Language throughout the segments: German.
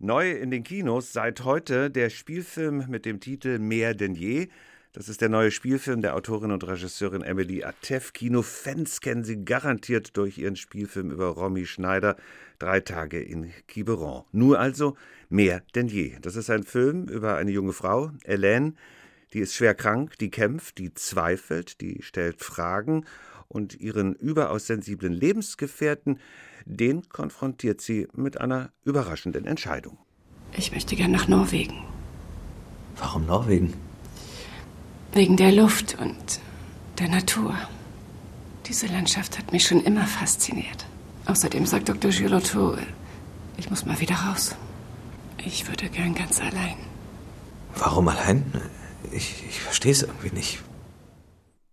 Neu in den Kinos seit heute der Spielfilm mit dem Titel Mehr denn je. Das ist der neue Spielfilm der Autorin und Regisseurin Emily Atef. Kinofans kennen sie garantiert durch ihren Spielfilm über Romy Schneider, Drei Tage in Quiberon. Nur also mehr denn je. Das ist ein Film über eine junge Frau, Hélène, die ist schwer krank, die kämpft, die zweifelt, die stellt Fragen und ihren überaus sensiblen Lebensgefährten, den konfrontiert sie mit einer überraschenden Entscheidung. Ich möchte gern nach Norwegen. Warum Norwegen? Wegen der Luft und der Natur. Diese Landschaft hat mich schon immer fasziniert. Außerdem sagt Dr. Girotto, ich muss mal wieder raus. Ich würde gern ganz allein. Warum allein? Ich, ich verstehe es irgendwie nicht.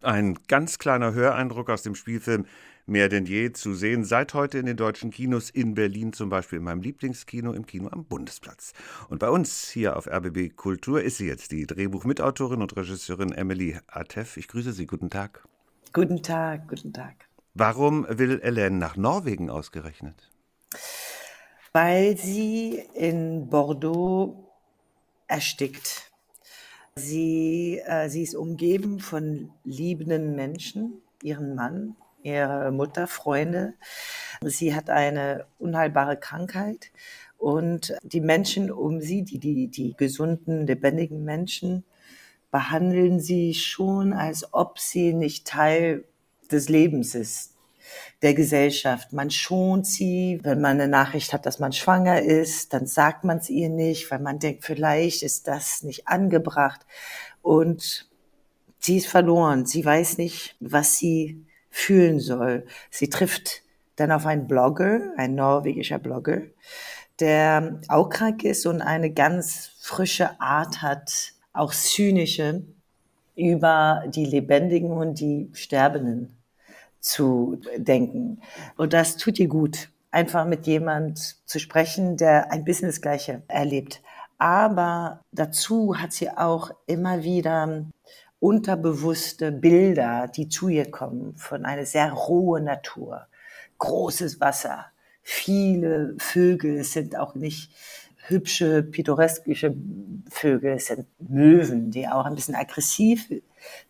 Ein ganz kleiner Höreindruck aus dem Spielfilm Mehr denn je zu sehen, seit heute in den deutschen Kinos in Berlin, zum Beispiel in meinem Lieblingskino, im Kino am Bundesplatz. Und bei uns hier auf RBB Kultur ist sie jetzt, die Drehbuchmitautorin und Regisseurin Emily Atef. Ich grüße Sie, guten Tag. Guten Tag, guten Tag. Warum will Hélène nach Norwegen ausgerechnet? Weil sie in Bordeaux erstickt. Sie, äh, sie ist umgeben von liebenden Menschen, ihren Mann, ihre Mutter, Freunde. Sie hat eine unheilbare Krankheit und die Menschen um sie, die, die, die gesunden, lebendigen Menschen, behandeln sie schon, als ob sie nicht Teil des Lebens ist, der Gesellschaft. Man schont sie, wenn man eine Nachricht hat, dass man schwanger ist, dann sagt man es ihr nicht, weil man denkt, vielleicht ist das nicht angebracht. Und sie ist verloren. Sie weiß nicht, was sie fühlen soll. Sie trifft dann auf einen Blogger, ein norwegischer Blogger, der auch krank ist und eine ganz frische Art hat, auch zynische, über die Lebendigen und die Sterbenden zu denken. Und das tut ihr gut, einfach mit jemand zu sprechen, der ein bisschen das Gleiche erlebt. Aber dazu hat sie auch immer wieder unterbewusste Bilder, die zu ihr kommen, von einer sehr rohen Natur. Großes Wasser, viele Vögel, sind auch nicht hübsche, pittoreskische Vögel, es sind Möwen, die auch ein bisschen aggressiv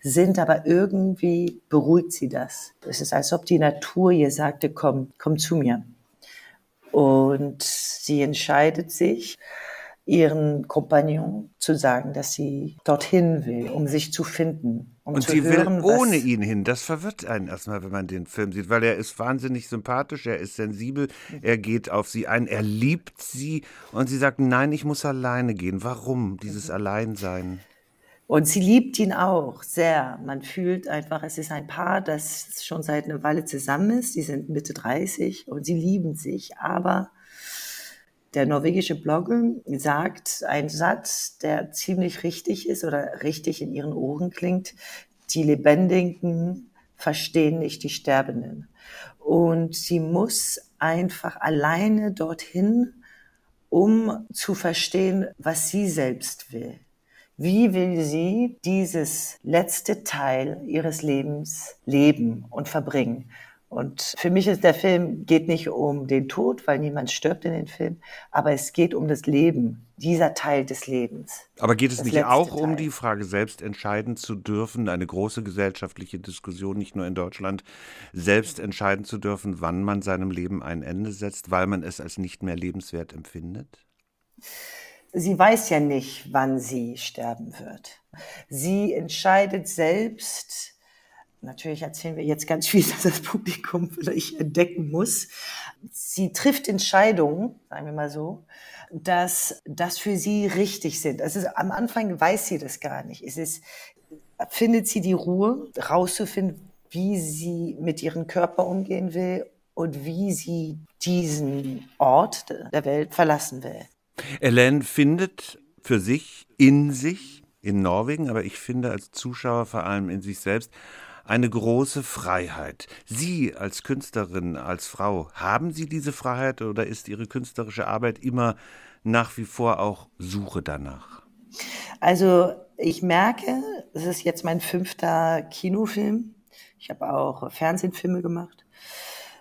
sind, aber irgendwie beruhigt sie das. Es ist, als ob die Natur ihr sagte, komm, komm zu mir. Und sie entscheidet sich, ihren Kompagnon zu sagen, dass sie dorthin will, um sich zu finden. Um und zu sie hören, will ohne ihn hin. Das verwirrt einen erstmal, wenn man den Film sieht, weil er ist wahnsinnig sympathisch, er ist sensibel, er geht auf sie ein, er liebt sie und sie sagt, nein, ich muss alleine gehen. Warum dieses Alleinsein? Und sie liebt ihn auch sehr. Man fühlt einfach, es ist ein Paar, das schon seit einer Weile zusammen ist. Die sind Mitte 30 und sie lieben sich. Aber der norwegische Blogger sagt einen Satz, der ziemlich richtig ist oder richtig in ihren Ohren klingt. Die Lebendigen verstehen nicht die Sterbenden. Und sie muss einfach alleine dorthin, um zu verstehen, was sie selbst will. Wie will sie dieses letzte Teil ihres Lebens leben und verbringen? Und für mich ist der Film geht nicht um den Tod, weil niemand stirbt in den Film, aber es geht um das Leben, dieser Teil des Lebens. Aber geht es nicht auch Teil. um die Frage, selbst entscheiden zu dürfen, eine große gesellschaftliche Diskussion, nicht nur in Deutschland, selbst entscheiden zu dürfen, wann man seinem Leben ein Ende setzt, weil man es als nicht mehr lebenswert empfindet? sie weiß ja nicht, wann sie sterben wird. Sie entscheidet selbst, natürlich erzählen wir jetzt ganz viel, dass das Publikum vielleicht entdecken muss. Sie trifft Entscheidungen, sagen wir mal so, dass das für sie richtig sind. Also am Anfang weiß sie das gar nicht. Es ist, findet sie die Ruhe, rauszufinden, wie sie mit ihrem Körper umgehen will und wie sie diesen Ort der Welt verlassen will. Elaine findet für sich, in sich, in Norwegen, aber ich finde als Zuschauer vor allem in sich selbst, eine große Freiheit. Sie als Künstlerin, als Frau, haben Sie diese Freiheit oder ist Ihre künstlerische Arbeit immer nach wie vor auch Suche danach? Also ich merke, es ist jetzt mein fünfter Kinofilm. Ich habe auch Fernsehfilme gemacht.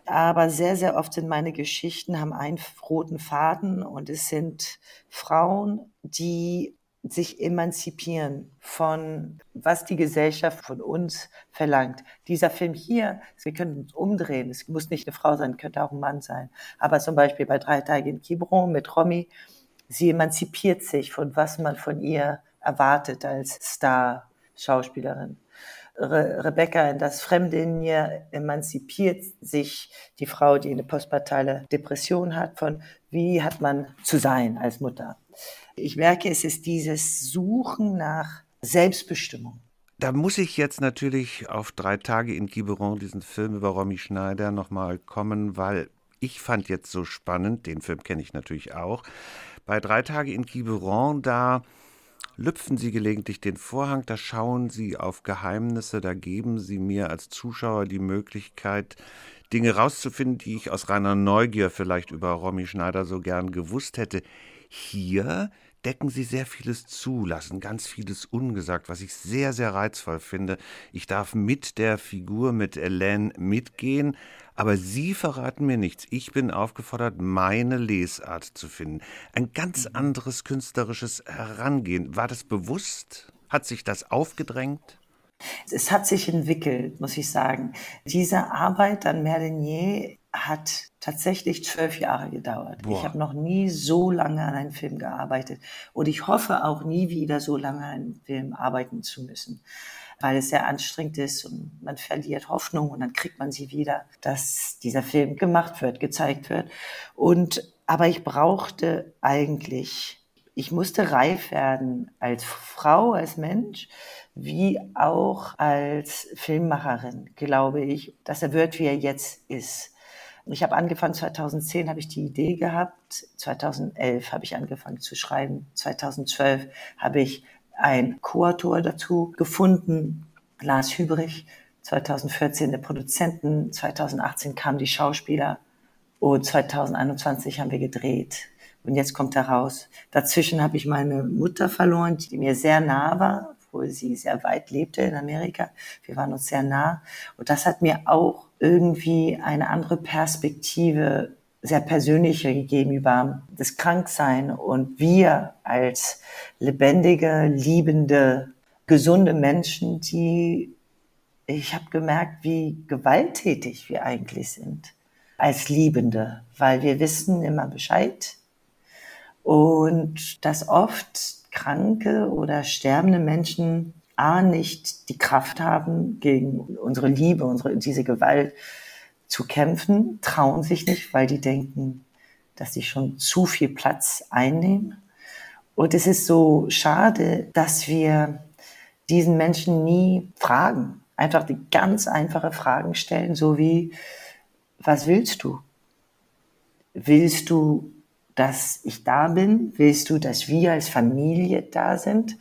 Aber sehr, sehr oft sind meine Geschichten, haben einen roten Faden und es sind Frauen, die sich emanzipieren von was die Gesellschaft von uns verlangt. Dieser Film hier, wir können uns umdrehen. Es muss nicht eine Frau sein, könnte auch ein Mann sein. Aber zum Beispiel bei Drei Tage in Quiberon mit Romy, sie emanzipiert sich von was man von ihr erwartet als Star-Schauspielerin. Re Rebecca in das Fremde in mir emanzipiert sich die Frau, die eine postpartale Depression hat, von wie hat man zu sein als Mutter. Ich merke, es ist dieses Suchen nach Selbstbestimmung. Da muss ich jetzt natürlich auf drei Tage in Quiberon, diesen Film über Romy Schneider, nochmal kommen, weil ich fand jetzt so spannend, den Film kenne ich natürlich auch. Bei drei Tage in Quiberon, da lüpfen Sie gelegentlich den Vorhang, da schauen Sie auf Geheimnisse, da geben Sie mir als Zuschauer die Möglichkeit, Dinge rauszufinden, die ich aus reiner Neugier vielleicht über Romy Schneider so gern gewusst hätte. Hier decken sie sehr vieles zu, lassen ganz vieles ungesagt, was ich sehr, sehr reizvoll finde. Ich darf mit der Figur, mit Elaine mitgehen, aber Sie verraten mir nichts. Ich bin aufgefordert, meine Lesart zu finden. Ein ganz anderes künstlerisches Herangehen. War das bewusst? Hat sich das aufgedrängt? Es hat sich entwickelt, muss ich sagen. Diese Arbeit an Merlinier hat tatsächlich zwölf Jahre gedauert. Boah. Ich habe noch nie so lange an einem Film gearbeitet und ich hoffe auch nie wieder so lange an einem Film arbeiten zu müssen, weil es sehr anstrengend ist und man verliert Hoffnung und dann kriegt man sie wieder, dass dieser Film gemacht wird, gezeigt wird. Und aber ich brauchte eigentlich, ich musste reif werden als Frau, als Mensch, wie auch als Filmmacherin, glaube ich, dass er wird, wie er jetzt ist. Ich habe angefangen, 2010 habe ich die Idee gehabt, 2011 habe ich angefangen zu schreiben, 2012 habe ich ein Co-Autor dazu gefunden, Lars Hübrich, 2014 der Produzenten, 2018 kamen die Schauspieler. Und 2021 haben wir gedreht. Und jetzt kommt er raus. Dazwischen habe ich meine Mutter verloren, die mir sehr nah war, obwohl sie sehr weit lebte in Amerika. Wir waren uns sehr nah. Und das hat mir auch irgendwie eine andere Perspektive, sehr persönliche gegeben über das Kranksein und wir als lebendige, liebende, gesunde Menschen, die ich habe gemerkt, wie gewalttätig wir eigentlich sind als Liebende, weil wir wissen immer Bescheid und dass oft kranke oder sterbende Menschen A, nicht die Kraft haben, gegen unsere Liebe, unsere, diese Gewalt zu kämpfen, trauen sich nicht, weil die denken, dass sie schon zu viel Platz einnehmen. Und es ist so schade, dass wir diesen Menschen nie fragen, einfach die ganz einfache Fragen stellen, so wie, was willst du? Willst du dass ich da bin? Willst du, dass wir als Familie da sind?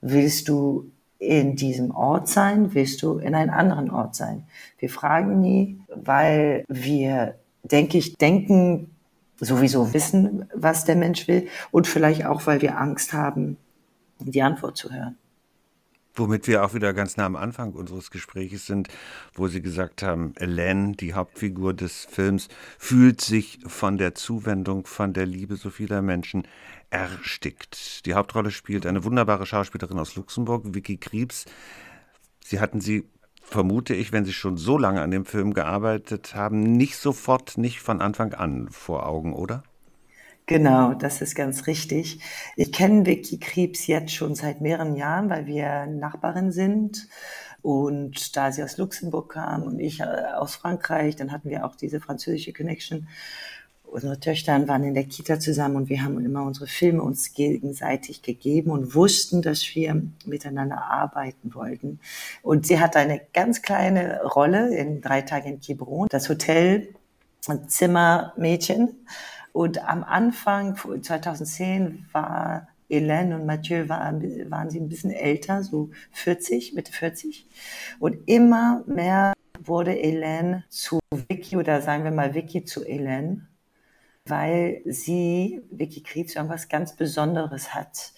Willst du in diesem Ort sein? Willst du in einem anderen Ort sein? Wir fragen nie, weil wir, denke ich, denken, sowieso wissen, was der Mensch will und vielleicht auch, weil wir Angst haben, die Antwort zu hören. Womit wir auch wieder ganz nah am Anfang unseres Gesprächs sind, wo Sie gesagt haben, Elaine, die Hauptfigur des Films, fühlt sich von der Zuwendung, von der Liebe so vieler Menschen erstickt. Die Hauptrolle spielt eine wunderbare Schauspielerin aus Luxemburg, Vicky Kriebs. Sie hatten sie, vermute ich, wenn Sie schon so lange an dem Film gearbeitet haben, nicht sofort, nicht von Anfang an vor Augen, oder? Genau, das ist ganz richtig. Ich kenne Vicky Krebs jetzt schon seit mehreren Jahren, weil wir Nachbarin sind. Und da sie aus Luxemburg kam und ich äh, aus Frankreich, dann hatten wir auch diese französische Connection. Unsere Töchter waren in der Kita zusammen und wir haben immer unsere Filme uns gegenseitig gegeben und wussten, dass wir miteinander arbeiten wollten. Und sie hatte eine ganz kleine Rolle in drei Tagen in Quiberon, das Hotel Zimmermädchen. Und am Anfang, 2010, war Hélène und Mathieu waren, waren sie ein bisschen älter, so 40, Mitte 40. Und immer mehr wurde Hélène zu Vicky oder sagen wir mal Vicky zu Hélène, weil sie, Vicky Krebs, irgendwas ganz Besonderes hat.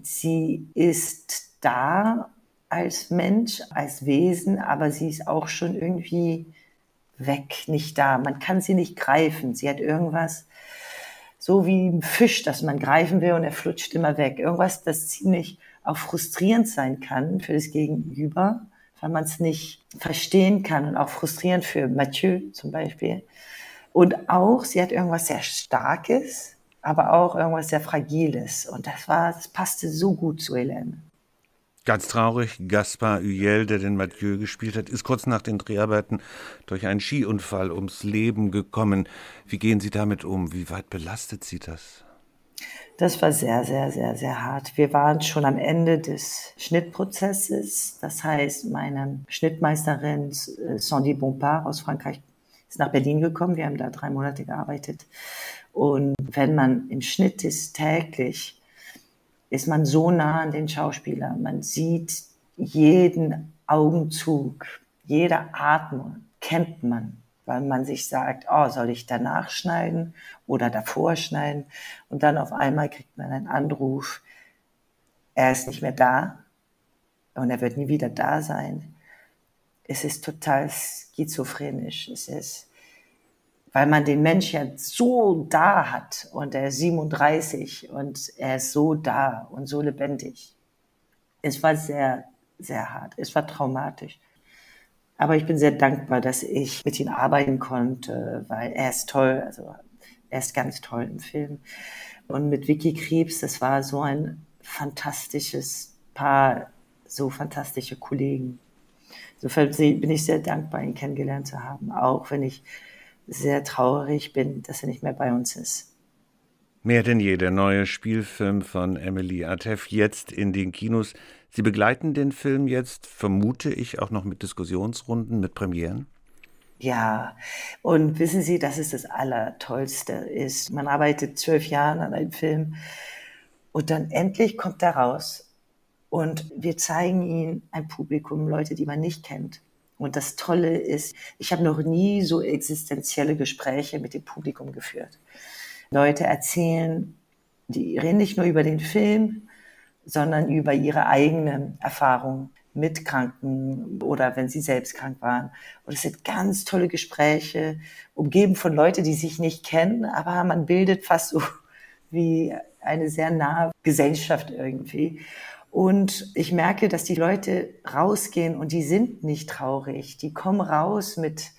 Sie ist da als Mensch, als Wesen, aber sie ist auch schon irgendwie weg, nicht da. Man kann sie nicht greifen. Sie hat irgendwas, so wie ein Fisch, das man greifen will und er flutscht immer weg. Irgendwas, das ziemlich auch frustrierend sein kann für das Gegenüber, weil man es nicht verstehen kann und auch frustrierend für Mathieu zum Beispiel. Und auch, sie hat irgendwas sehr Starkes, aber auch irgendwas sehr Fragiles. Und das war, das passte so gut zu Helene. Ganz traurig, Gaspar Huyel, der den Mathieu gespielt hat, ist kurz nach den Dreharbeiten durch einen Skiunfall ums Leben gekommen. Wie gehen Sie damit um? Wie weit belastet Sie das? Das war sehr, sehr, sehr, sehr hart. Wir waren schon am Ende des Schnittprozesses. Das heißt, meine Schnittmeisterin äh, Sandy Bompard aus Frankreich ist nach Berlin gekommen. Wir haben da drei Monate gearbeitet. Und wenn man im Schnitt ist täglich, ist man so nah an den Schauspieler. Man sieht jeden Augenzug, jede Atmung kennt man, weil man sich sagt, oh, soll ich danach schneiden oder davor schneiden? Und dann auf einmal kriegt man einen Anruf, er ist nicht mehr da und er wird nie wieder da sein. Es ist total schizophrenisch. Es ist weil man den Mensch ja so da hat und er ist 37 und er ist so da und so lebendig. Es war sehr, sehr hart. Es war traumatisch. Aber ich bin sehr dankbar, dass ich mit ihm arbeiten konnte, weil er ist toll, also er ist ganz toll im Film. Und mit Vicky Krebs, das war so ein fantastisches Paar, so fantastische Kollegen. Insofern bin ich sehr dankbar, ihn kennengelernt zu haben, auch wenn ich sehr traurig bin, dass er nicht mehr bei uns ist. Mehr denn je, der neue Spielfilm von Emily Atef jetzt in den Kinos. Sie begleiten den Film jetzt, vermute ich, auch noch mit Diskussionsrunden, mit Premieren? Ja, und wissen Sie, dass es das Allertollste ist. Man arbeitet zwölf Jahre an einem Film und dann endlich kommt er raus und wir zeigen ihn ein Publikum, Leute, die man nicht kennt. Und das Tolle ist, ich habe noch nie so existenzielle Gespräche mit dem Publikum geführt. Leute erzählen, die reden nicht nur über den Film, sondern über ihre eigenen Erfahrungen mit Kranken oder wenn sie selbst krank waren. Und es sind ganz tolle Gespräche, umgeben von Leuten, die sich nicht kennen, aber man bildet fast so wie eine sehr nahe Gesellschaft irgendwie. Und ich merke, dass die Leute rausgehen und die sind nicht traurig. Die kommen raus mit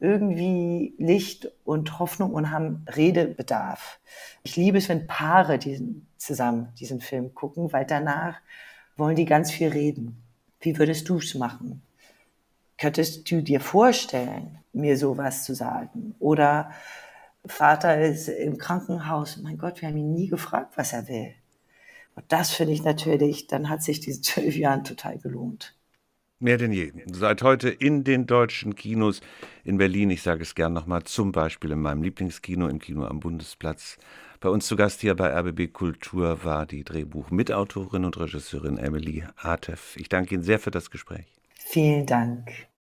irgendwie Licht und Hoffnung und haben Redebedarf. Ich liebe es, wenn Paare diesen, zusammen diesen Film gucken, weil danach wollen die ganz viel reden. Wie würdest du es machen? Könntest du dir vorstellen, mir sowas zu sagen? Oder Vater ist im Krankenhaus. Mein Gott, wir haben ihn nie gefragt, was er will. Und das finde ich natürlich, dann hat sich diese zwölf Jahre total gelohnt. Mehr denn je. Seit heute in den deutschen Kinos in Berlin. Ich sage es gern nochmal, zum Beispiel in meinem Lieblingskino, im Kino am Bundesplatz. Bei uns zu Gast hier bei RBB Kultur war die Drehbuchmitautorin und Regisseurin Emily Atef. Ich danke Ihnen sehr für das Gespräch. Vielen Dank.